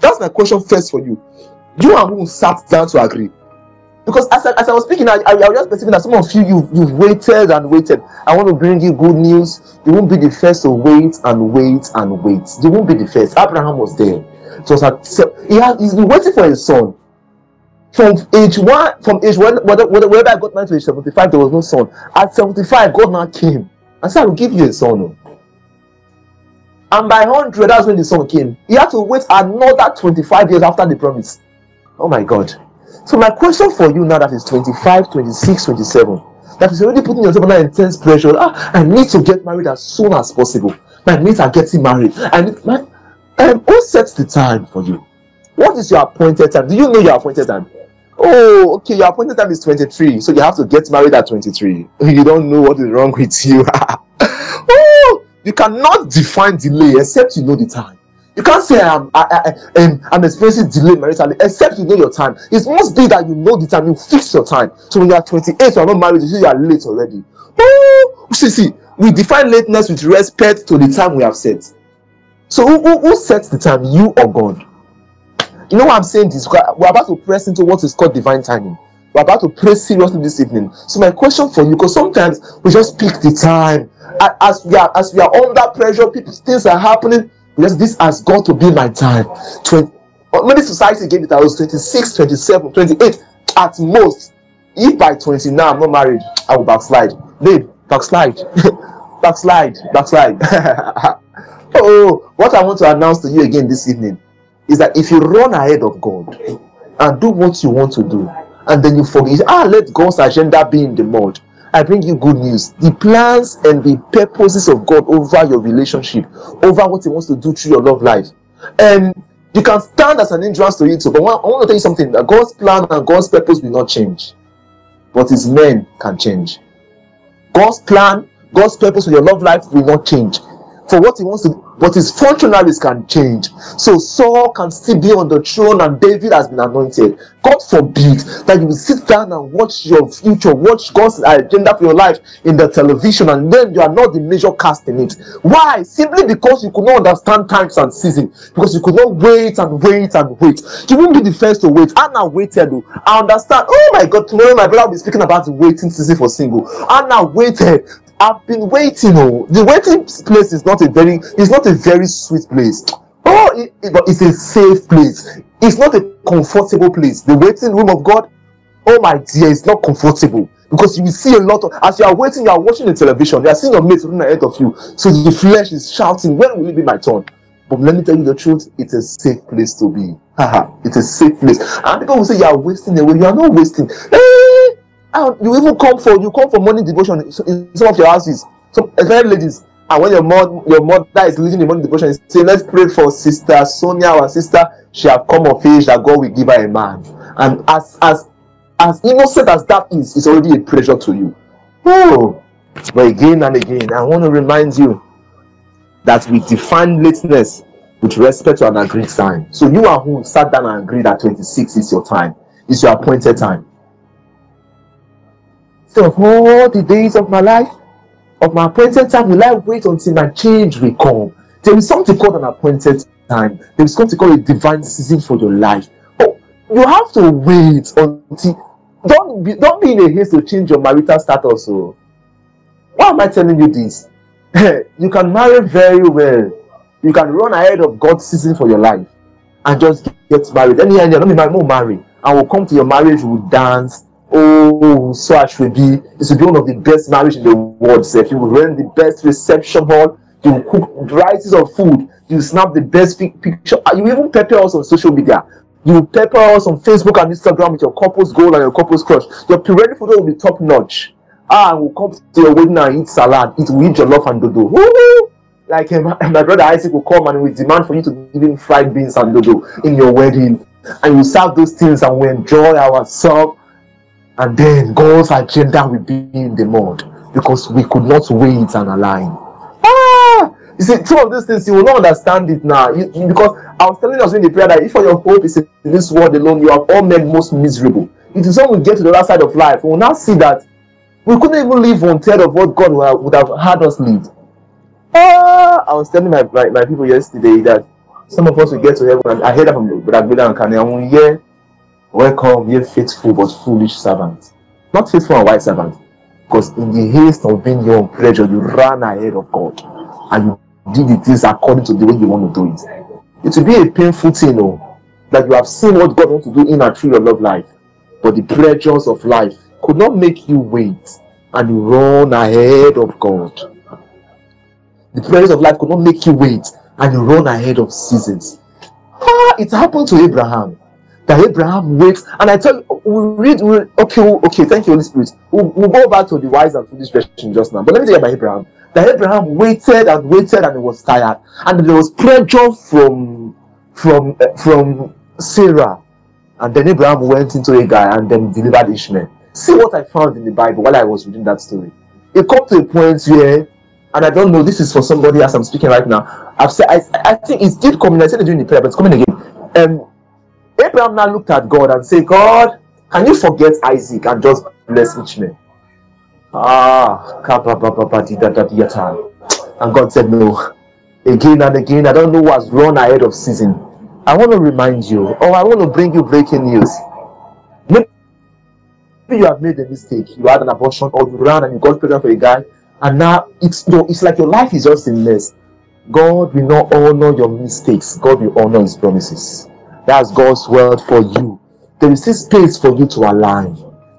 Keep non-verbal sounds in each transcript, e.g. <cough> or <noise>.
That's my question first for you. You and who sat down to agree? Because as I, as I was speaking, I, I, I was just perceiving that some of you, you, you've waited and waited. I want to bring you good news. You won't be the first to wait and wait and wait. You won't be the first. Abraham was there. At, he had, he's been waiting for his son. From age one, from age one, whenever I got married to age 75, there was no son. At 75, God now came and said, I will give you a son. Oh. And by 100, that's when the son came. He had to wait another 25 years after the promise. Oh my God. So my question for you now that is 25, 26, 27, that is already putting yourself under intense pressure. Ah, I need to get married as soon as possible. My mates are getting married. And my, um, who sets the time for you? What is your appointed time? Do you know your appointed time? Oh, okay, your appointed time is 23, so you have to get married at 23. <laughs> You don't know what is wrong with you. <laughs> oh, you cannot define delay except you know the time. You can't say I'm, I, I, um, I'm experiencing delay maritally, except you know your time. It must be that you know the time, you fix your time. So when you are 28, you are not married, you see you are late already. Oh, see, see, we define lateness with respect to the time we have set. So who, who, who sets the time, you or God? You know what I'm saying? This we're about to press into what is called divine timing. We're about to pray seriously this evening. So my question for you, because sometimes we just pick the time as we are as we are under pressure, people things are happening Yes, this has got to be my time. 20, uh, many society gave it I was 26, 27, 28 at most. If by 29 I'm not married, I will backslide. Babe, backslide. <laughs> backslide. Backslide. <laughs> oh, what I want to announce to you again this evening is that if you run ahead of God and do what you want to do, and then you forget, ah, let God's agenda be in the mud. I bring you good news. The plans and the purposes of God over your relationship, over what He wants to do through your love life. And you can stand as an hindrance to it. So, but I want to tell you something that God's plan and God's purpose will not change, but His men can change. God's plan, God's purpose for your love life will not change. For what He wants to but his functionaries can change. So Saul can still be on the throne and David has been anointed. God forbid that you will sit down and watch your future, watch God's agenda for your life in the television, and then you are not the major cast in it. Why? Simply because you could not understand times and seasons, because you could not wait and wait and wait. You won't be the first to wait. Anna waited. I understand. Oh my God, tomorrow my brother will be speaking about the waiting season for single. Anna waited. I've been waiting. Oh, the waiting place is not a very, it's not a very sweet place. Oh, it, it, it's a safe place. It's not a comfortable place. The waiting room of God, oh my dear, it's not comfortable because you will see a lot of as you are waiting, you are watching the television, you are seeing your mates running ahead of you. So the flesh is shouting, When will it be my turn? But let me tell you the truth, it's a safe place to be. Haha, it's a safe place. And people will say you are wasting away. You are not wasting. Hey, Ah, you even come for you come for morning devotion in some of your houses. So especially ladies, and when your mom your mother is leading the morning devotion, say, Let's pray for sister Sonia, our sister. She have come of age that God will give her a man. And as as as innocent as that is, it's already a pleasure to you. Oh, but again and again, I want to remind you that we define lateness with respect to an agreed time. So you are who sat down and agreed that 26 is your time, it's your appointed time. Of all the days of my life, of my appointed time, will I wait until my change will come? There is something called an appointed time. There is something called a divine season for your life. Oh, you have to wait until don't be don't be in a haste to change your marital status. So oh. why am I telling you this? <laughs> you can marry very well. You can run ahead of God's season for your life and just get married. Any idea? Let me marry, marry. And we'll come to your marriage, we'll dance, Oh, so I should be. This will be one of the best marriage in the world. Sir. You will rent the best reception hall. You will cook varieties of food. You snap the best picture. Ah, you even pepper us on social media. You will pepper us on Facebook and Instagram with your couple's goal and your couple's crush. Your pre-wedding photo will be top notch. Ah, we'll come to your wedding and eat salad. Eat we eat jollof and dodo. Woo! Like um, <laughs> my brother Isaac will come and will demand for you to give him fried beans and dodo in your wedding. And we serve those things and we enjoy ourselves and then God's agenda will be in the mud because we could not wait and align. Ah, you see, two of these things you will not understand it now you, because I was telling us in the prayer that if your hope is in this world alone, you are all men most miserable. It is when we get to the other side of life, we will now see that we couldn't even live one third of what God would have had us live. Ah, I was telling my, my, my people yesterday that Some of us will get to heaven, and I heard that from Brother and Kanye, and we hear, Welcome, ye faithful but foolish servant. Not faithful and wise servant. Because in the haste of being your own pleasure, you ran ahead of God and you did the things according to the way you want to do it. It will be a painful thing, oh, that you have seen what God wants to do in and through your love life, but the pleasures of life could not make you wait and you run ahead of God. The pleasures of life could not make you wait and you run ahead of seasons. Ah, it happened to Abraham. That Abraham waits, and I tell you, we read, we, okay, okay, thank you, Holy Spirit. We'll, we'll go back to the wise and foolish version just now. But let me tell you about Abraham. That Abraham waited and waited and he was tired, and there was pressure from from uh, from Sarah, and then Abraham went into a guy and then delivered Ishmael. See what I found in the Bible while I was reading that story. It come to a point where and I don't know, this is for somebody as I'm speaking right now. I've said, I, I think it's still coming. I said it during the prayer, but it's coming again. Um, Abraham now looked at God and said, God, can you forget Isaac and just bless Ishmael? Ah, and God said, No. Again and again, I don't know what's run ahead of season. I want to remind you, or I want to bring you breaking news. Maybe you have made a mistake. You had an abortion, or you ran and you got pregnant for a guy, and now it's know, it's like your life is just in mess. God will not honor your mistakes. God will honor His promises. That's God's word for you. There is this space for you to align.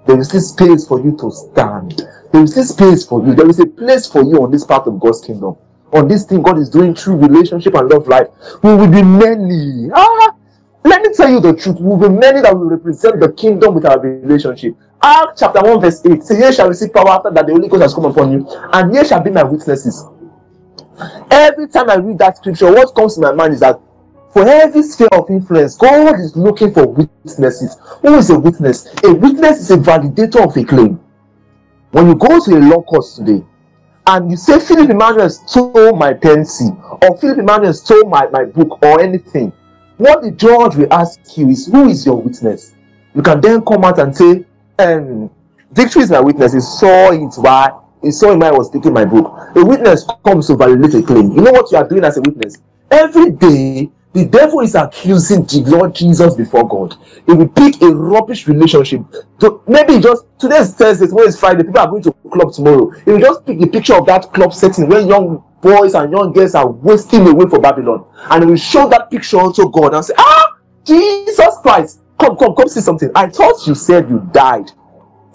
There is this space for you to stand. There is this space for you. There is a place for you on this part of God's kingdom. On this thing God is doing through relationship and love life. We will be many. Ah, let me tell you the truth. We will be many that will represent the kingdom with our relationship. Acts chapter 1, verse 8 say, Ye shall receive power after that the Holy Ghost has come upon you, and ye shall be my witnesses. Every time I read that scripture, what comes to my mind is that for every sphere of influence, God is looking for witnesses. Who is a witness? A witness is a validator of a claim. When you go to a law court today and you say Philip Emmanuel stole my pencil or Philip Emmanuel stole my, my book or anything, what the judge will ask you is who is your witness? You can then come out and say, um, victory is my witness. He saw it why he saw him I was taking my book. A witness comes to validate a claim. You know what you are doing as a witness? Every day, the devil is accusing the Lord Jesus before God. He will pick a rubbish relationship. Maybe just today's Thursday, tomorrow is Friday, people are going to club tomorrow. He will just pick the picture of that club setting where young boys and young girls are wasting away for Babylon. And he will show that picture unto God and say, Ah, Jesus Christ, Come, come, come see something. I thought you said you died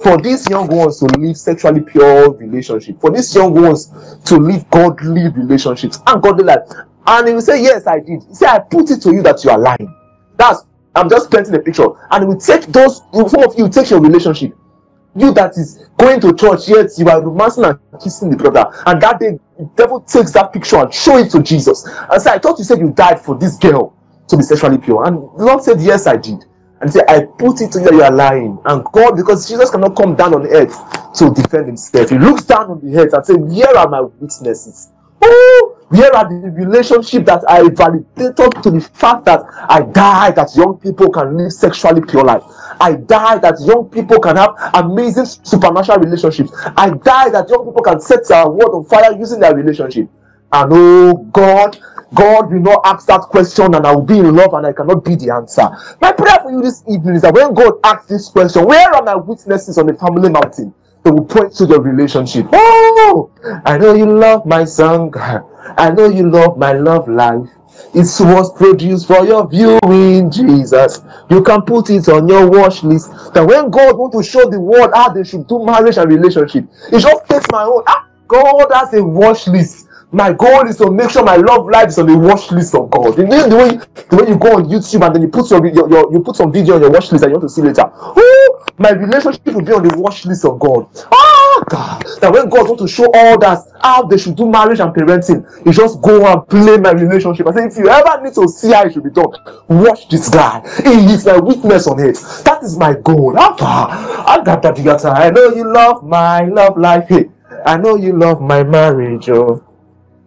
for these young ones to live sexually pure relationship, for these young ones to live godly relationships and godly life. And he will say, Yes, I did. Said, I put it to you that you are lying. That's I'm just painting a picture. And will take those, some of you take your relationship. You that is going to church, yet you are romancing and kissing the brother. And that day, the devil takes that picture and show it to Jesus. And say, I thought you said you died for this girl to be sexually pure. And the Lord said, Yes, I did and say, I put it to you, that you are lying. And God, because Jesus cannot come down on earth to defend himself, he looks down on the earth and says, Here are my witnesses. Oh, where are the relationship that I validated to the fact that I died that young people can live sexually pure life. I died that young people can have amazing supernatural relationships. I died that young people can set their world on fire using their relationship. And oh God, God will not ask that question and I will be in love and I cannot be the answer. My prayer for you this evening is that when God asks this question, where are my witnesses on the family mountain? They will point to the relationship. Oh, I know you love my song. I know you love my love life. It was produced for your viewing, Jesus. You can put it on your watch list. That when God want to show the world how they should do marriage and relationship, it just takes my own. Ah, God has a watch list. My goal is to make sure my love life is on the watch list of God. You know the way the way you go on YouTube and then you put your, your, your you put some video on your watch list and you want to see later. Ooh, my relationship will be on the watch list of God. Ah, God. That when God wants to show all that how they should do marriage and parenting, you just go and play my relationship. I say, if you ever need to see how it should be done, watch this guy. He is my witness on it. That is my goal. Ah, I got that. I know you love my love life. Hey, I know you love my marriage. Oh.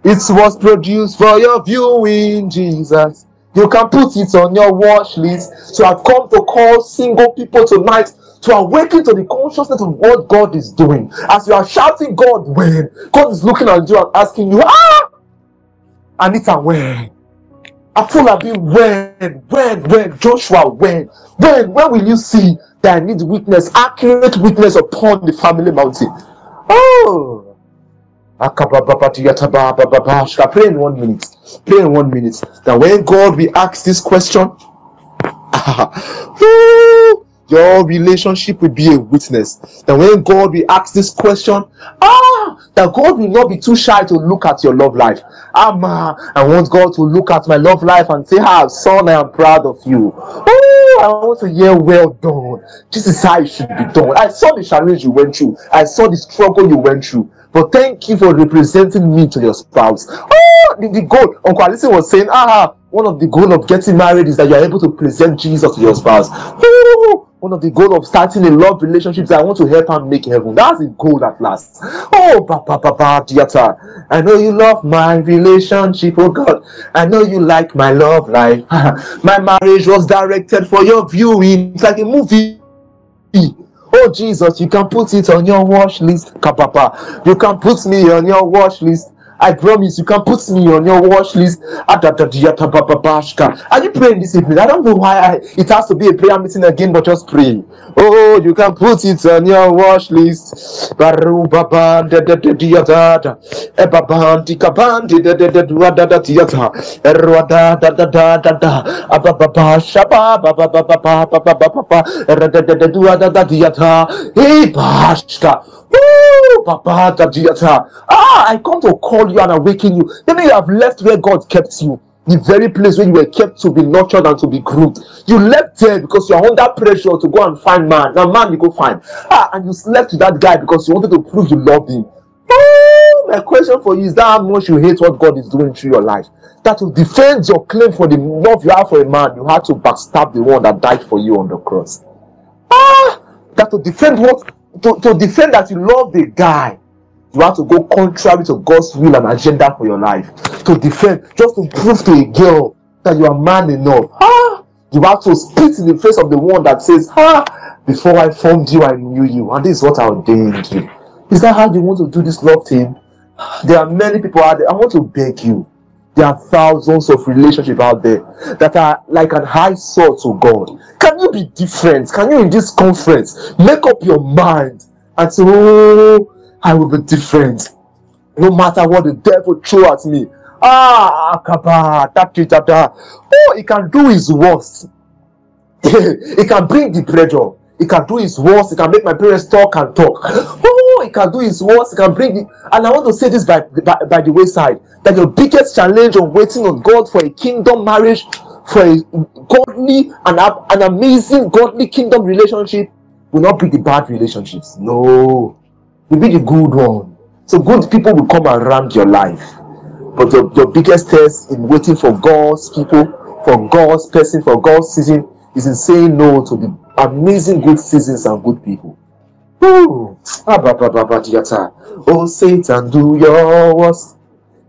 It was produced for your viewing, Jesus. You can put it on your watch list. So I've come to call single people tonight to awaken to the consciousness of what God is doing. As you are shouting, God, when? God is looking at you and asking you, ah! Anita, when? Afolabi, when, when, when, Joshua, when, when, when will you see that I need witness, accurate witness upon the family mountain? Oh, pray in one minute. Pray in one minute. That when God will ask this question, your relationship will be a witness. That when God will ask this question, ah, that God will not be too shy to look at your love life. Ah, I want God to look at my love life and say, Ah, son, I am proud of you. Oh, I want to hear, well done. This is how it should be done. I saw the challenge you went through. I saw the struggle you went through. But thank you for representing me to your spouse. Oh, the, the goal. Uncle Alice was saying, ah, one of the goal of getting married is that you are able to present Jesus to your spouse. Oh, one of the goal of starting a love relationship is I want to help her make heaven. That's the goal at last. Oh, papa, papa, theater. I know you love my relationship, oh God. I know you like my love life. <laughs> my marriage was directed for your viewing. It's like a movie. Oh Jesus, you can put it on your watch list, Kapapa. You can put me on your watch list. I promise you can put me on your watch list. Are you praying this evening? I don't know why I, it has to be a prayer meeting again, but just pray. Oh, you can put it on your watch list. E. Hey, bashka. Papa Tajiata. Ah, I come to call you and awaken you. Maybe you have left where God kept you. The very place where you were kept to be nurtured and to be groomed. You left there because you are under pressure to go and find man. Now, man, you go find. Ah, and you slept with that guy because you wanted to prove you loved him. Oh, my question for you is that how much you hate what God is doing through your life? That to defend your claim for the love you have for a man, you had to backstab the one that died for you on the cross. Ah, that to defend what to, to defend that you love the guy, you have to go contrary to God's will and agenda for your life. To defend, just to prove to a girl that you are man enough. Ah, you have to spit in the face of the one that says, Ah, before I formed you, I knew you. And this is what I ordained you. Is that how you want to do this love thing? There are many people out there. I want to beg you. There are thousands of relationships out there that are like an high sword to God. Can you be different? Can you in this conference make up your mind and say, Oh, I will be different. No matter what the devil throw at me. Ah, kaba, Oh, he can do his worst. <laughs> he can bring the pressure. He can do his worst. He can make my parents talk and talk. He can do his worst. He can bring the. And I want to say this by, by, by the wayside that your biggest challenge on waiting on God for a kingdom marriage, for a godly and an amazing godly kingdom relationship, will not be the bad relationships. No, it will be the good one. So good people will come around your life. But your, your biggest test in waiting for God's people, for God's person, for God's season is in saying no to the amazing good seasons and good people. Ooh. Ah, oh, Satan, do your worst.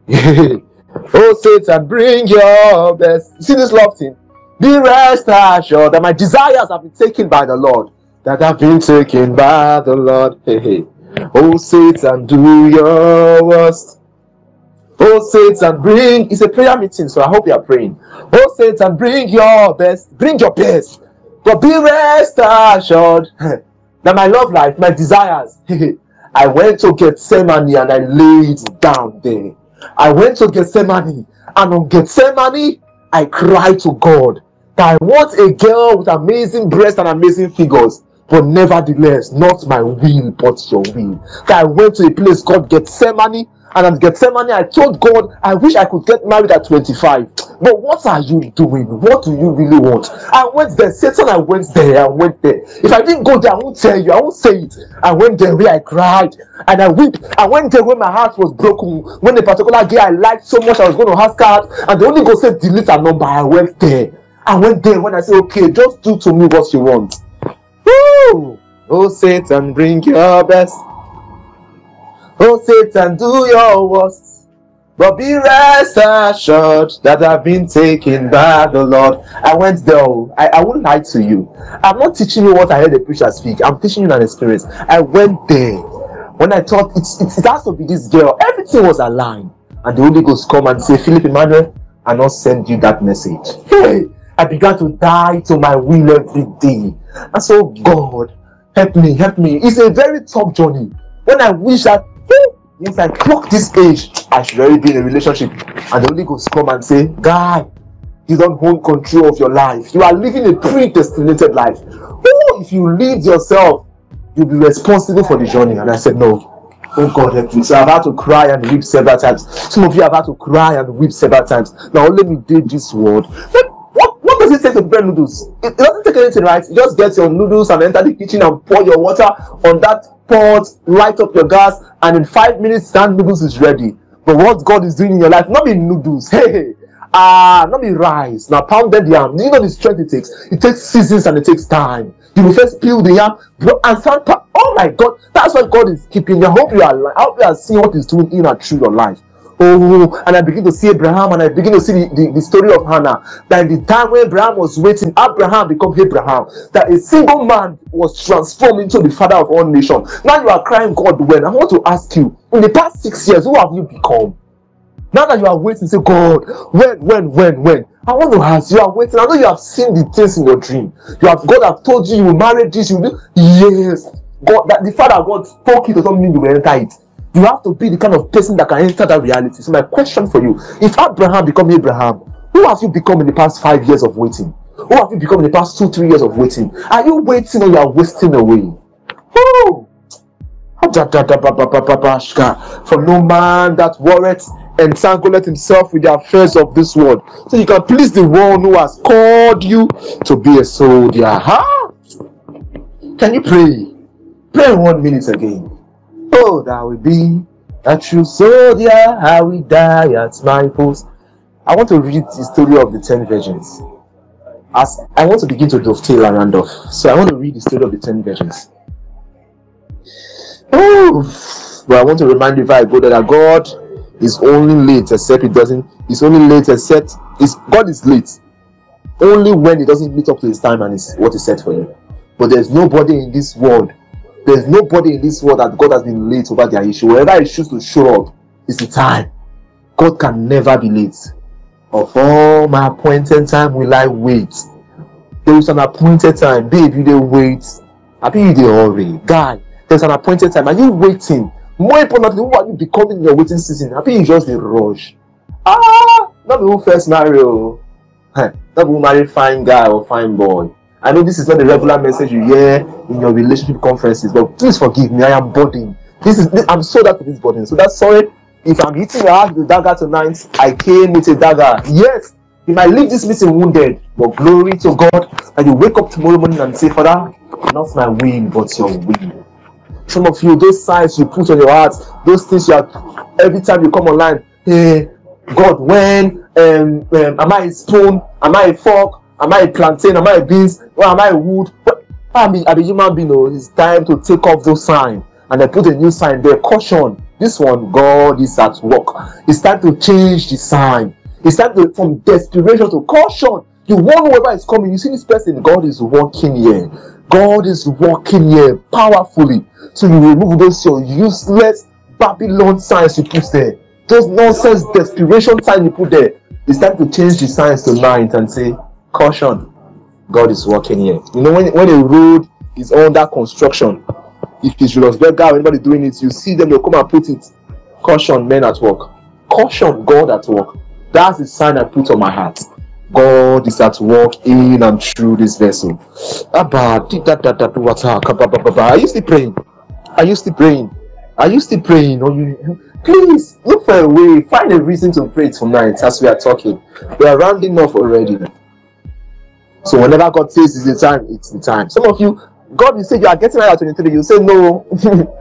<laughs> oh, Satan, bring your best. See this love thing? Be rest assured that my desires have been taken by the Lord. That have been taken by the Lord. Hey, <laughs> hey. Oh, Satan, do your worst. Oh, Satan, bring. It's a prayer meeting, so I hope you are praying. Oh, Satan, bring your best. Bring your best. But be rest assured <laughs> that my love life, my desires, <laughs> I went to Gethsemane and I laid down there. I went to Gethsemane and on Gethsemane, I cried to God that I want a girl with amazing breasts and amazing figures. But nevertheless, not my will, but your will. That I went to a place called Gethsemane and at Gethsemane, I told God, I wish I could get married at 25. But what are you doing? What do you really want? I went there. Satan, I went there. I went there. If I didn't go there, I won't tell you. I won't say it. I went there where I cried and I wept. I went there when my heart was broken. When a particular girl I liked so much, I was going to ask her And the only God said, delete her number. I went there. I went there when I said, okay, just do to me what you want. Woo! Oh, Satan, bring your best. Oh, Satan, do your worst. But be rest assured that I've been taken by the Lord. I went there. I, I won't lie to you. I'm not teaching you what I heard the preacher speak. I'm teaching you an experience. I went there. When I thought it's, it's, it has to be this girl, everything was aligned. And the Holy Ghost come and say, Philip Emmanuel, and not send you that message. Hey, I began to die to my will every day. And so, God, help me, help me. It's a very tough journey. When I wish that, hey, once I clock this age, I should already be in a relationship. And the Holy Ghost come and say, Guy, you don't hold control of your life. You are living a predestinated life. Oh, if you leave yourself, you'll be responsible for the journey. And I said, No. Oh God, help me. So I've had to cry and weep several times. Some of you have had to cry and weep several times. Now let me do this word. What, does it take to prepare noodles? It doesn't take anything, right? You just get your noodles and enter the kitchen and pour your water on that pot, light up your gas, and in five minutes, that noodles is ready. But what God is doing in your life, not be noodles. <laughs> Hey, ah, not be rice. Now pound them yam. Do you know the strength it takes? It takes seasons and it takes time. You will first peel the yam, and start. Oh my God, that's what God is keeping. I hope you are. I hope you are seeing what He's doing in and through your life. Oh, and I begin to see Abraham, and I begin to see the, the, the, story of Hannah. That in the time when Abraham was waiting, Abram become Abraham. That a single man was transformed into the father of all nations. Now you are crying, God, when? I want to ask you, in the past six years, who have you become? Now that you are waiting, say, God, when, when, when, when? I want to ask you are waiting. I know you have seen the things in your dream. You have God have told you you will marry this, you will do yes. God that the father God spoke it doesn't mean you will enter it. You have to be the kind of person that can enter that reality. So my question for you: If Abram become Abraham, who have you become in the past five years of waiting? Who have you become in the past two, three years of waiting? Are you waiting or you are wasting away? Oh, for no man that worrieth entangleth himself with the affairs of this world. So you can please the one who has called you to be a soldier. Huh? Can you pray? Pray one minute again. Oh, that will be a true soldier. I will die at my post. I want to read the story of the ten virgins. As I want to begin to dovetail around off. So I want to read the story of the ten virgins. Oh, but I want to remind you I go that God is only late except it doesn't it's only late except it's god is late only when it doesn't meet up to his time and is what he said for you but there's nobody in this world there's nobody in this world that god has been late over their issue. Wherever he chooses to show up it's the time. God can never be late. Of all my appointed time will i wait. There is an appointed time. Babe you dey wait. Abi you dey hurry? Guy there's an appointed time. Are you waiting? More importantly who are you becoming in your waiting season? I think you just a rush. Ah not the who first marry not be who marry fine guy or fine boy i know this is not the regular message you hear in your relationship conferences but please forgive me i am burdened. This is i'm sold out to this burden so that's sorry. If i'm hitting your with a dagger tonight i came with a dagger. Yes you might leave this meeting wounded but glory to god and you wake up tomorrow morning and say father not my will but your will. Some of you, those signs you put on your heart, those things you are every time you come online, hey, God, when um, um, am I a spoon? Am I a fork? Am I a plantain? Am I a beans? Or am I a wood? I mean, I'm a human being. Oh, it's time to take off those signs and then put a new sign there. Caution. This one, God is at work. It's time to change the sign. It's time to from desperation to caution. You want whoever is coming. You see this person, God is working here. God is working here powerfully. So you remove those your useless Babylon signs you put there. Those nonsense desperation signs you put there. It's time to change the signs tonight and say, caution, God is working here. You know, when, when a road is under construction, if it's Julius Berger or anybody doing it, you see them, they'll come and put it. Caution, men at work. Caution, God at work. That's the sign I put on my heart. God is at work in and through this vessel. Are you still praying? Are you still praying? Are you still praying? Or you please look for a way, find a reason to pray tonight as we are talking. We are rounding off already. So whenever God says it's the time, it's the time. Some of you, God will say you are getting out at 23, you say no. <laughs>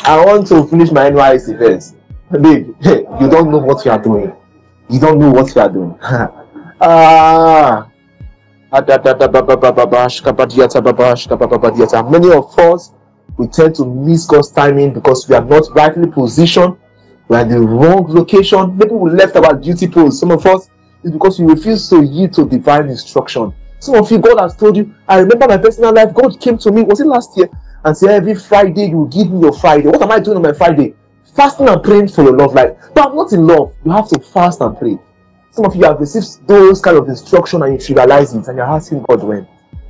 I want to finish my NYSC first. Babe, <laughs> you don't know what you are doing. You don't know what you are doing. <laughs> Ah. Many of us we tend to miss God's timing because we are not rightly positioned. We are in the wrong location. Maybe we left our duty post. Some of us is because we refuse to yield to divine instruction. Some of you, God has told you. I remember my personal life. God came to me. Was it last year? And said, every Friday you give me your Friday. What am I doing on my Friday? Fasting and praying for your love life. But I'm not in love. You have to fast and pray. some of you have received those kind of instruction and you trivialize it and you're asking God when.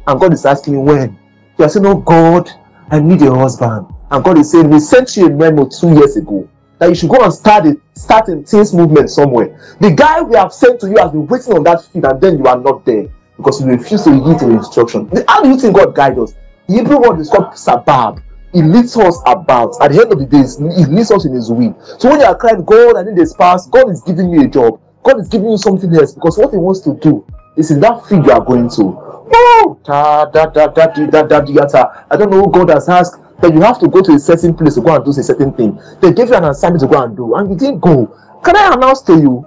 And God is asking you when. You are saying, Oh God, I need a husband. And God is saying, We sent you a memo two years ago that you should go and start a start a teens movement somewhere. The guy we have sent to you has been waiting on that field, and then you are not there because we refuse to heed to instruction. How do you think God guides us? The Hebrew word is called sabab. He leads us about. At the end of the day, He leads us in His will. So when you are crying, God, I need a past, God is giving you a job. God is giving you something else because what He wants to do is in that field you are going to. I don't know who God has asked that you have to go to a certain place to go and do a certain thing. They gave you an assignment to go and do, and you didn't go. Can I announce to you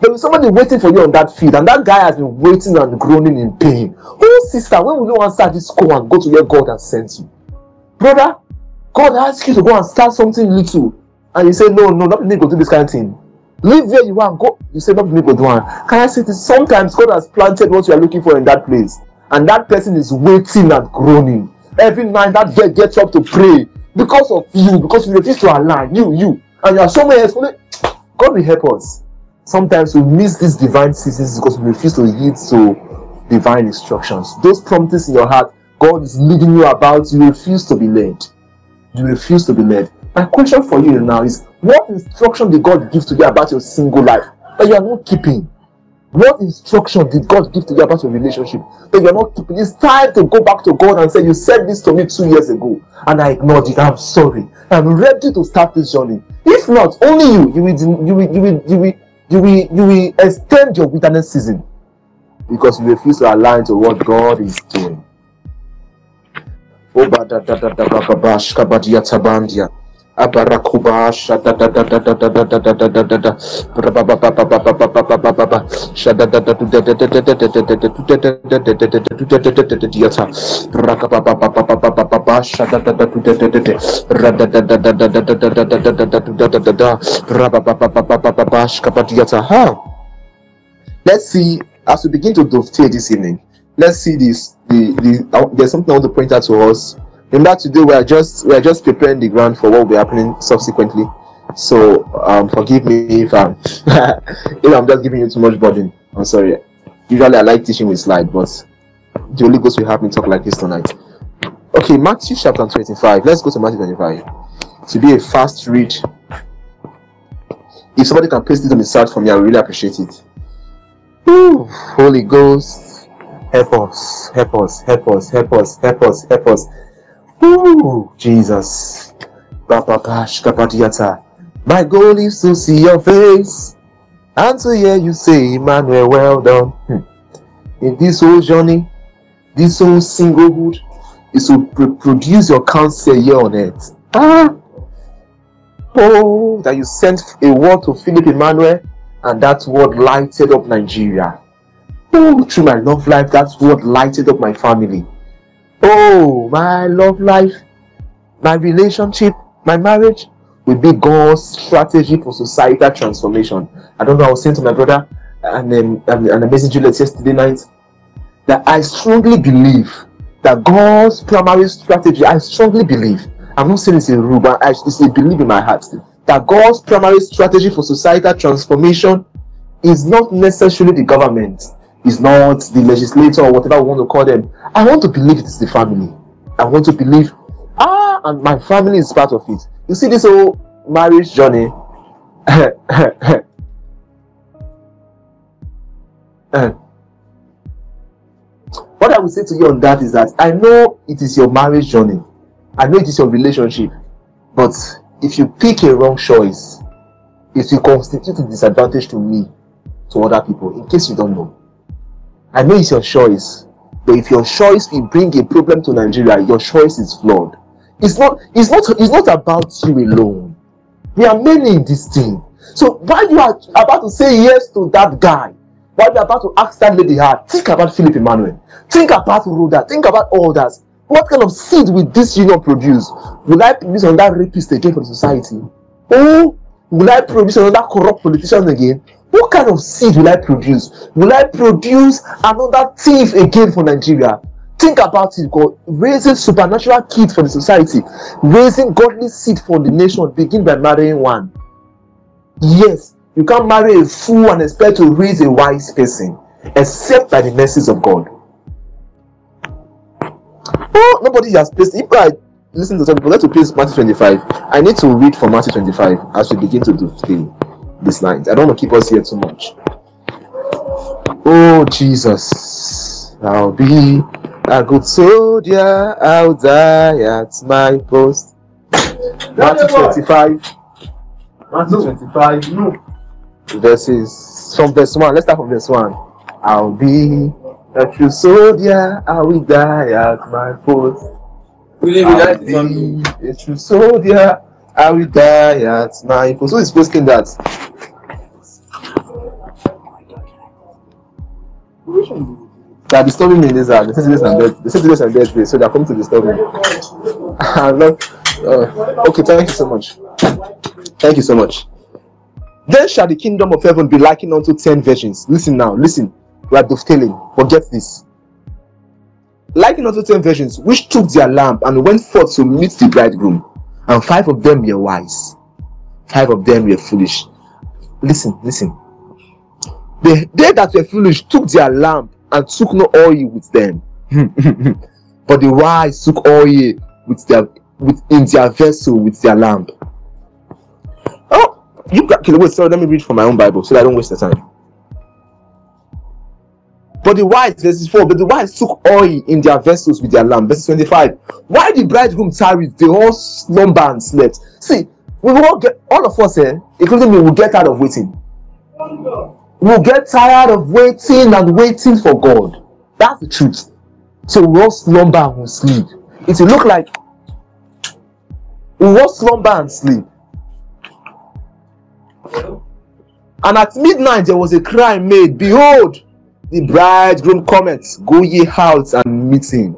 there is somebody waiting for you on that field, and that guy has been waiting and groaning in pain. Oh, sister, when will you answer this call and go to where God has sent you? Brother, God asked you to go and start something little, and you say, No, no, not me go do this kind of thing. Live where you are go. You say, Not me go do one. Can I say this? Sometimes God has planted what you are looking for in that place, and that person is waiting and groaning. Every night that girl gets up to pray because of you, because you refuse to align, you, you, and you are somewhere else. God will help us. Sometimes we miss these divine seasons because we refuse to heed to divine instructions. Those promptings in your heart, God is leading you about, you refuse to be led. You refuse to be led. My question for you now is what instruction did God give to you about your single life that you are not keeping? What instruction did God give to you about your relationship that you're not keeping? It's time to go back to God and say, You said this to me two years ago, and I ignored it. I'm sorry. I'm ready to start this journey. If not, only you, you will, you will, you will, you will, you will, you will extend your wilderness season because you refuse to align to what God is doing. Oh, Abarakuba let's see as we begin to dovetail this evening let's see this the the there's something I want to point out to us Remember today we are just we are just preparing the ground for what will be happening subsequently. So um, forgive me if I'm <laughs> if I'm just giving you too much burden. I'm sorry. Usually I like teaching with slide, but the Holy Ghost will have me talk like this tonight. Okay, Matthew chapter 25. Let's go to Matthew 25. To be a fast read. If somebody can paste it on the side for me, I really appreciate it. Ooh, Holy Ghost, help us, help us, help us, help us, help us, help us. Ooh, Jesus. My goal is to see your face and to hear you say, Emmanuel, well done. Hmm. In this whole journey, this whole singlehood is to produce your counsel here on earth. Ah. Oh, that you sent a word to Philip Emmanuel and that word lighted up Nigeria. Oh, through my love life, that word lighted up my family. Oh, my love life, my relationship, my marriage will be God's strategy for societal transformation. I don't know, I was saying to my brother and, um, and, and amazing Juliet yesterday night that I strongly believe that God's primary strategy, I strongly believe, I'm not saying it's a rule, but I, it's a in my heart that God's primary strategy for societal transformation is not necessarily the government, is not the legislator or whatever we want to call them. I want to believe it is the family. I want to believe, ah, and my family is part of it. You see, this whole marriage journey. <laughs> what I will say to you on that is that I know it is your marriage journey, I know it is your relationship, but if you pick a wrong choice, it will constitute a disadvantage to me, to other people, in case you don't know. I know it's your choice, but if your choice will bring a problem to Nigeria, your choice is flawed. It's not, it's not, it's not about you alone. We are many in this thing. So while you are about to say yes to that guy, while you are about to ask that lady her, think about Philip Emmanuel. Think about Rhoda. Think about others. What kind of seed will this union produce? Will I produce another rapist again for the society? Or will I produce another corrupt politician again? What kind of seed will I produce? Will I produce another thief again for Nigeria? Think about it, God. Raising supernatural kids for the society, raising godly seed for the nation, begin by marrying one. Yes, You can't marry a fool and expect to raise a wise person, except by the mercies of God. Oh, nobody has placed. If I listen to some people, let's place Matthew 25. I need to read from Matthew 25 as we begin to do the, this lines. I don't want to keep us here too much. Oh, Jesus, I'll be a good soldier, I'll die at my post. Matthew 25. Matthew 25. No. Verses from verse 1. Let's start from verse 1. I'll be a true soldier, I will die at my post. I'll be a true soldier, I will die at my post. Who is posting that? They are disturbing me in this house. They say this and that. They say this and that, so they are coming to disturb me. <laughs> Uh, okay, thank you so much. Thank you so much. Then shall the kingdom of heaven be likened unto ten virgins. Listen now, listen. We are dovetailing. Forget this. Likened unto ten virgins, which took their lamp and went forth to meet the bridegroom. And five of them were wise, five of them were foolish. Listen, listen. The, they that were foolish took their lamp and took no oil with them. <laughs> but the wise took oil with their with in their vessel with their lamp. Oh, you got okay, wait, sorry, let me read from my own Bible so that I don't waste the time. But the wise, verse 4, but the wise took oil in their vessels with their lamp. Verse 25. Why the bridegroom tarried, they all slumber and slept. See, we will all get all of us eh, including me, will get tired of waiting. We'll get tired of waiting and waiting for God. That's the truth. So we all slumber and we'll sleep. It will look like we will slumber and sleep. And at midnight there was a cry made, Behold, the bridegroom cometh, go ye out and meet him.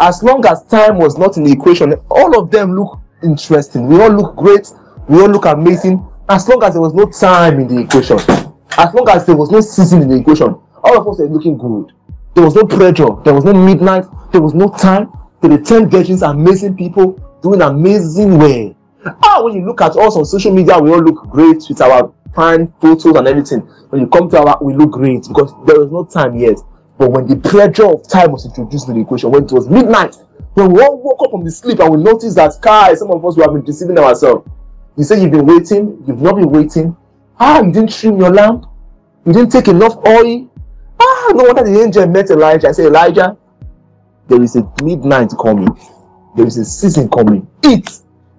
As long as time was not in the equation, all of them look interesting. We all look great. We all look amazing. As long as there was no time in the equation, as long as there was no season in the equation, all of us were looking good. There was no pressure. There was no midnight. There was no time. There were 10 virgins, amazing people doing amazing way. Ah, when you look at us on social media, we all look great with our fine photos and everything. When you come to our, we look great because there was no time yet. But when the pressure of time was introduced to the equation, when it was midnight, when we all woke up from the sleep and we noticed that, sky, some of us we have been deceiving ourselves. You say you've been waiting, you've not been waiting. Ah, you didn't trim your lamp, you didn't take enough oil. Ah, no wonder the angel met Elijah. I say, Elijah, there is a midnight coming there is a season coming. Eat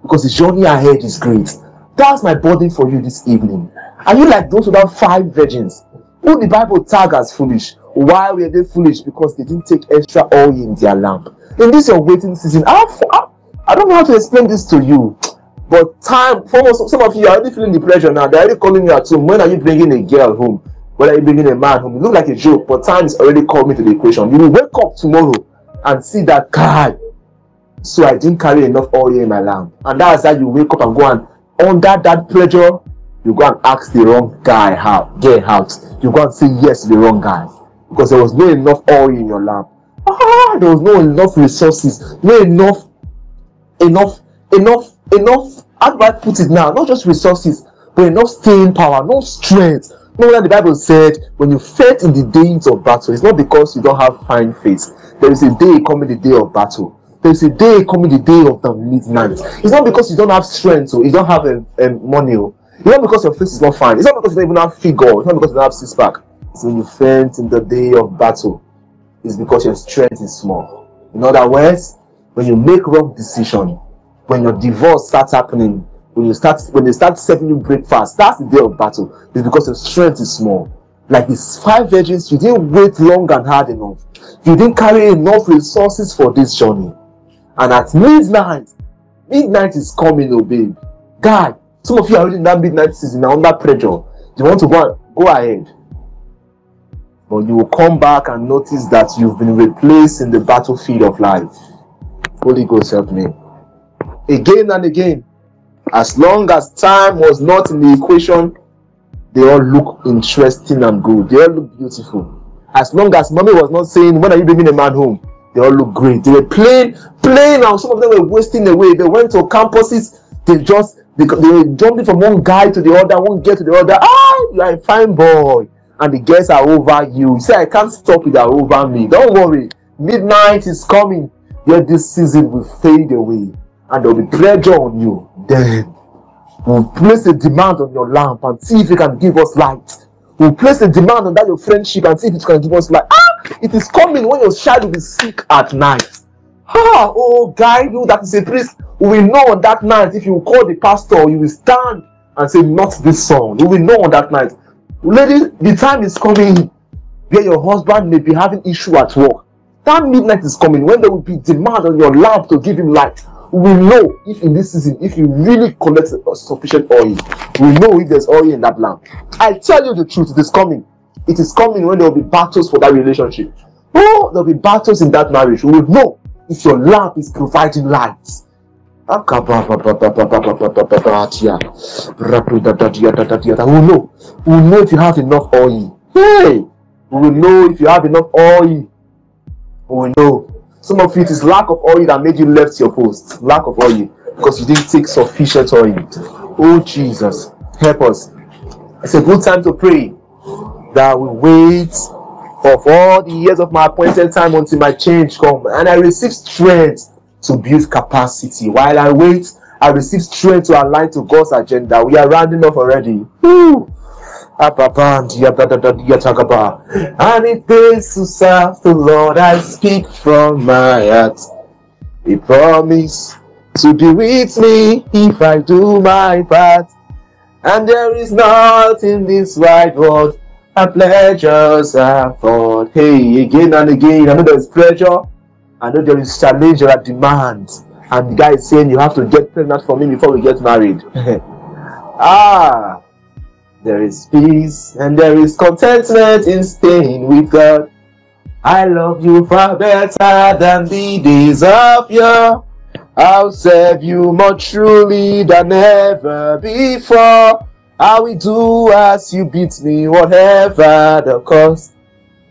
because the journey ahead is great. That's my burden for you this evening. Are you like those other five virgins who the Bible tag as foolish? Why were they foolish? Because they didn't take extra oil in their lamp. In this your waiting season, I, I don't know how to explain this to you. But time, for some of you are already feeling the pressure now. They're already calling you at home. When are you bringing a girl home? When are you bringing a man home? It looks like a joke, but time is already coming to the equation. You will wake up tomorrow and see that guy so I didn't carry enough oil in my lamp. And that's how you wake up and go and under that pressure, you go and ask the wrong guy how get out. You go and say yes to the wrong guy because there was no enough oil in your lamp. Ah, there was no enough resources, no enough, enough, enough, enough. How do I put it now? Not just resources, but enough staying power, no strength. No wonder the Bible said, when you faint in the days of battle, it's not because you don't have fine faith. There is a day coming, the day of battle there's a day coming, the day of the midnight. It's not because you don't have strength or you don't have a, a money. Or, it's not because your face is not fine. It's not because you don't even have figure. It's not because you don't have six pack. It's when you faint in the day of battle. It's because your strength is small. In other words, when you make wrong decision, when your divorce starts happening, when you start when they start serving you breakfast, that's the day of battle. It's because your strength is small. Like these five virgins, you didn't wait long and hard enough. You didn't carry enough resources for this journey. And at midnight, midnight is coming, oh babe. Guy, some of you are already in that midnight season under pressure. You want to go go ahead. But you will come back and notice that you've been replaced in the battlefield of life. Holy Ghost help me. Again and again, as long as time was not in the equation, they all look interesting and good. They all look beautiful. As long as mommy was not saying, When are you bringing a man home? They all look great. They were playing, playing, and some of them were wasting away. They went to campuses. They just Because they were jumping from one guy to the other, one girl to the other. Ah, you are a fine boy. And the girls are over you. You say, I can't stop it, they're over me. Don't worry. Midnight is coming. Yet this season will fade away. And there will be pressure on you. Then we'll place a demand on your lamp and see if it can give us light. We'll place a demand on that your friendship and see if it can give us light. Ah, it is coming when your child will be sick at night. Ah, oh, guy, you that is a priest, will know on that night if you call the pastor, you will stand and say, Not this song. We will know on that night. Lady, the time is coming where your husband may be having issue at work. That midnight is coming when there will be demand on your lamp to give him light. We know if in this season, if you really collect sufficient oil, we know if there's oil in that lamp. I tell you the truth, it is coming. It is coming when there will be battles for that relationship. Oh, there will be battles in that marriage. We will know if your lamp is providing light. We will know. We will know if you have enough oil. Hey! We will know if you have enough oil. We will know. Some of it is lack of oil that made you left your post. Lack of oil. Because you didn't take sufficient oil. Oh Jesus. Help us. It's a good time to pray. That we wait of all the years of my appointed time until my change come and I receive strength to build capacity. While I wait, I receive strength to align to God's agenda. We are rounding off already. Woo! And it to serve the Lord. I speak from my heart. He promised to be with me if I do my part. And there is not in this wide world and pleasures are for. Hey, again and again, I know there's pleasure. I know there is challenge, there are demands. And the guy is saying you have to get pregnant for me before we get married. <laughs> ah, there is peace and there is contentment in staying with God. I love you far better than the days of yore. I'll serve you more truly than ever before. I will do as you beat me, whatever the cost.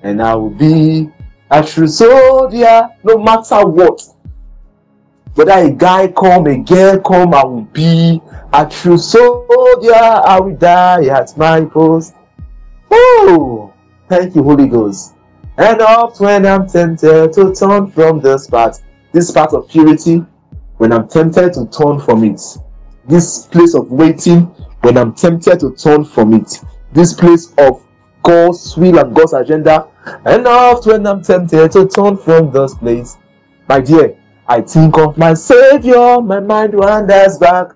And I will be a true soldier no matter what. Whether a guy come, a girl come, I will be a true soldier. I will die at my post. Oh, thank you, Holy Ghost. And oft when I'm tempted to turn from this path, this path of purity, when I'm tempted to turn from it, this place of waiting, when I'm tempted to turn from it. This place of God's will and God's agenda, and often when I'm tempted to turn from this place. My dear, I think of my Savior, my mind wanders back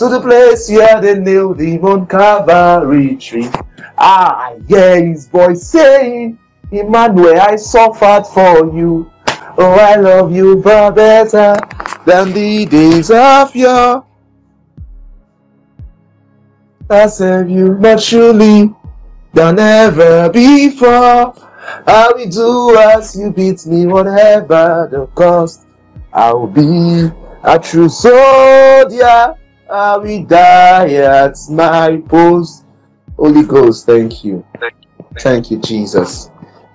to the place where they nailed him on Calvary tree. Ah, I hear his voice saying, Emmanuel, I suffered for you. Oh, I love you far better than the days of yore. I serve you more truly than ever before. I will do as you beat me, whatever the cost. I will be a true soldier. I will die at my post. Holy Ghost, thank you. Thank you, Jesus.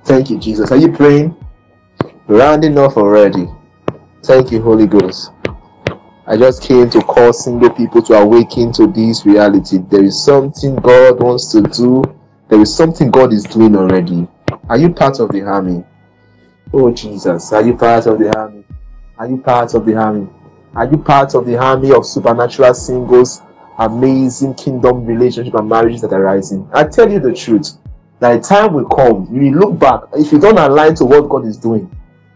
Thank you, Jesus. Are you praying? Rounding off already. Thank you, Holy Ghost. I just came to call single people to awaken to this reality. There is something God wants to do. There is something God is doing already. Are you part of the army? Oh Jesus, are you part of the army? Are you part of the army? Are you part of the army of supernatural singles, amazing kingdom relationship and marriages that are rising? I tell you the truth. That time will come, you will look back. If you don't align to what God is doing,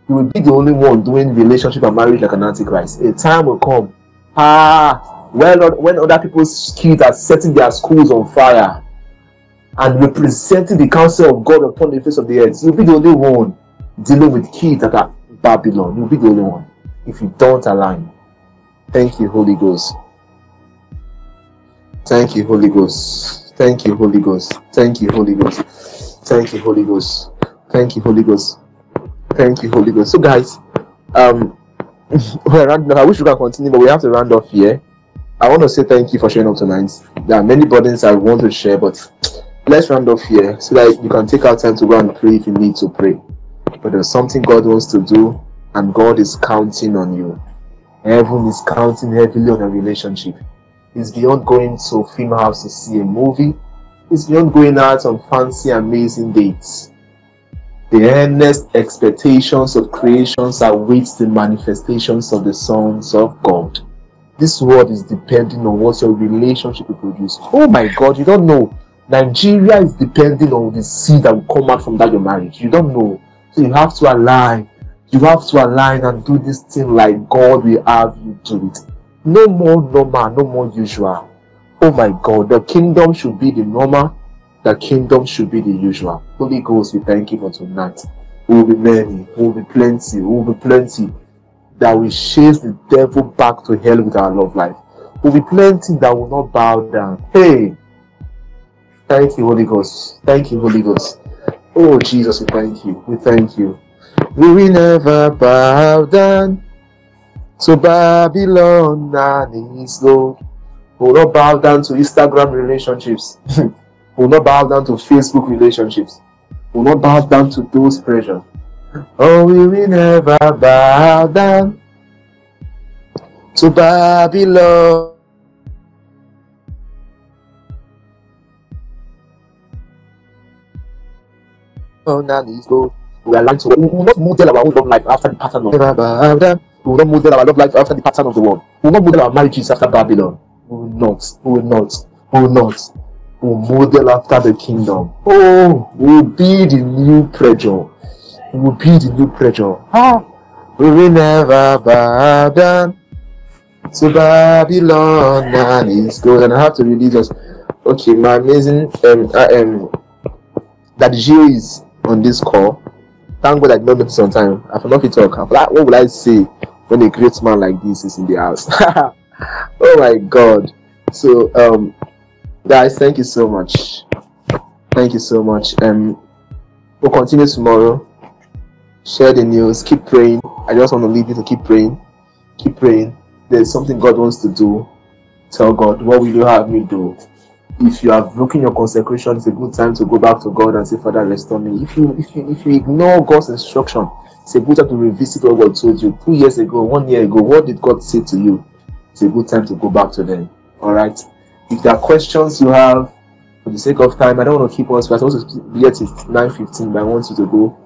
you will be the only one doing relationship and marriage like an antichrist. A time will come. Ah, when, when other people's kids are setting their schools on fire and representing the counsel of God upon the face of the earth, you'll be the only one dealing with kids that are Babylon. You'll be the only one if you don't align. Thank you, Holy Ghost. Thank you, Holy Ghost. Thank you, Holy Ghost. Thank you, Holy Ghost. Thank you, Holy Ghost. Thank you, Holy Ghost. Thank you, Holy Ghost. So, guys, um, <laughs> we're rounding I wish we can continue, but we have to round off here. I want to say thank you for showing up tonight. There are many burdens I want to share, but let's round off here so that you can take our time to go and pray if you need to pray. But there's something God wants to do, and God is counting on you. Heaven is counting heavily on a relationship. It's beyond going to film house to see a movie. It's beyond going out on fancy, amazing dates. The earnest expectations of creations await the manifestations of the sons of God. This world is depending on what your relationship will produce. Oh my God, you don't know. Nigeria is depending on the seed that will come out from that your marriage. You don't know. So you have to align. You have to align and do this thing like God will have you do it. No more normal, no more usual. Oh my God, the kingdom should be the normal. The kingdom should be the usual. Holy Ghost, we thank you for tonight. We will be many, we will be plenty, we will be plenty that will chase the devil back to hell with our love life. Will be plenty that will not bow down. Hey, thank you, Holy Ghost. Thank you, Holy Ghost. Oh, Jesus, we thank you. We thank you. We will never bow down to Babylon and his Lord. We will not bow down to Instagram relationships. <laughs> we will not bow down to Facebook relationships. We will not bow down to those pressures. Oh, we will never bow down to Babylon. Oh, and his Lord. We are like to we will not model our own love life after the pattern of bow. We will not model our love life after the pattern of the world. We will not model our marriages after Babylon. We will not. We will not. We will not. We will model after the kingdom. Oh, we will be the new pressure. We will be the new pressure. Ah, we will never bow down to Babylon and it's good. And I have to release us. Okay, my amazing um, uh, um that Gio is on this call. Thank God I did not notice on time. I forgot to talk. What will I say when a great man like this is in the house? <laughs> oh my God. So, um, guys, thank you so much. Thank you so much. Um, we'll continue tomorrow. Share the news. Keep praying. I just want to leave you to keep praying. Keep praying. There's something God wants to do. Tell God, what will you have me do? If you have broken your consecration, it's a good time to go back to God and say, Father, restore me. If you if you if you ignore God's instruction, it's a good time to revisit what God told you two years ago, one year ago. What did God say to you? It's a good time to go back to them. All right. If there are questions you have, for the sake of time, I don't want to keep us. We're supposed to be at 9:15, but I want you to go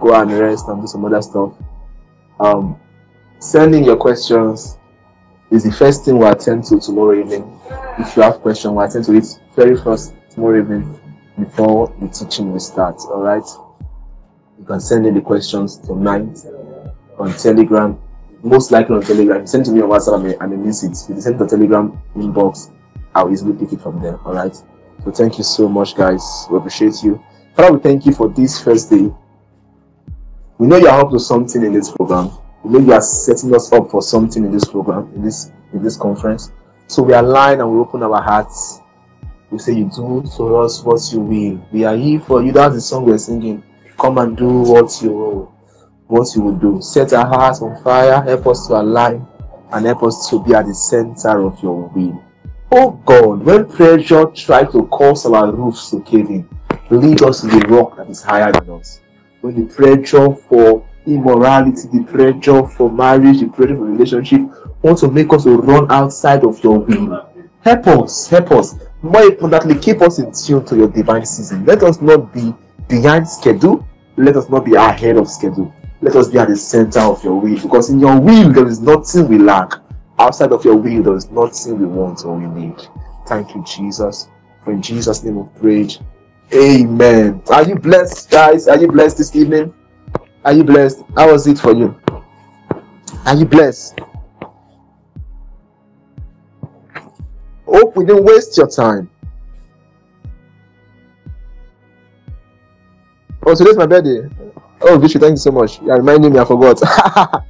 go and rest and do some other stuff. Um, send in your questions is the first thing we'll attend to tomorrow evening. If you have questions, we'll attend to it very first tomorrow evening before the teaching will start. All right. You can send in the questions tonight on Telegram. Most likely on Telegram. Send to me on WhatsApp and I miss it. If you send to Telegram inbox, I'll easily pick it from there. All right. So thank you so much, guys. We appreciate you. Father, we thank you for this first day. We know you are up to something in this program. We know you are setting us up for something in this program, in this in this conference. So we align and we open our hearts. We say, You do for us what you will. We are here for you. That's the song we're singing. Come and do what you will, what you will do. Set our hearts on fire. Help us to align and help us to be at the center of your will. Oh God, when pressure tries to cause our roofs to cave in, lead us to the rock that is higher than us. When the pressure for immorality, the pressure for marriage, the pressure for relationship want to make us to run outside of your will. Help us, help us. More importantly, keep us in tune to your divine season. Let us not be behind schedule. Let us not be ahead of schedule. Let us be at the center of your will. Because in your will, there is nothing we lack. Outside of your will, there is nothing we want or we need. Thank you, Jesus. For in Jesus' name we pray. Amen. Are you blessed, guys? Are you blessed this evening? Are you blessed? How was it for you? Are you blessed? Hope we didn't waste your time. Oh, today's my birthday. Oh, Vishu, thank you so much. You are reminding me, I forgot. <laughs>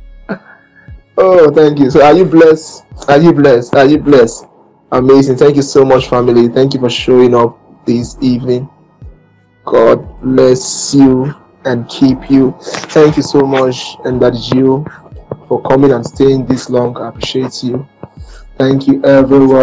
oh, thank you. So, are you blessed? Are you blessed? Are you blessed? Amazing. Thank you so much, family. Thank you for showing up this evening. God bless you and keep you. Thank you so much, and that is you for coming and staying this long. I appreciate you. Thank you, everyone.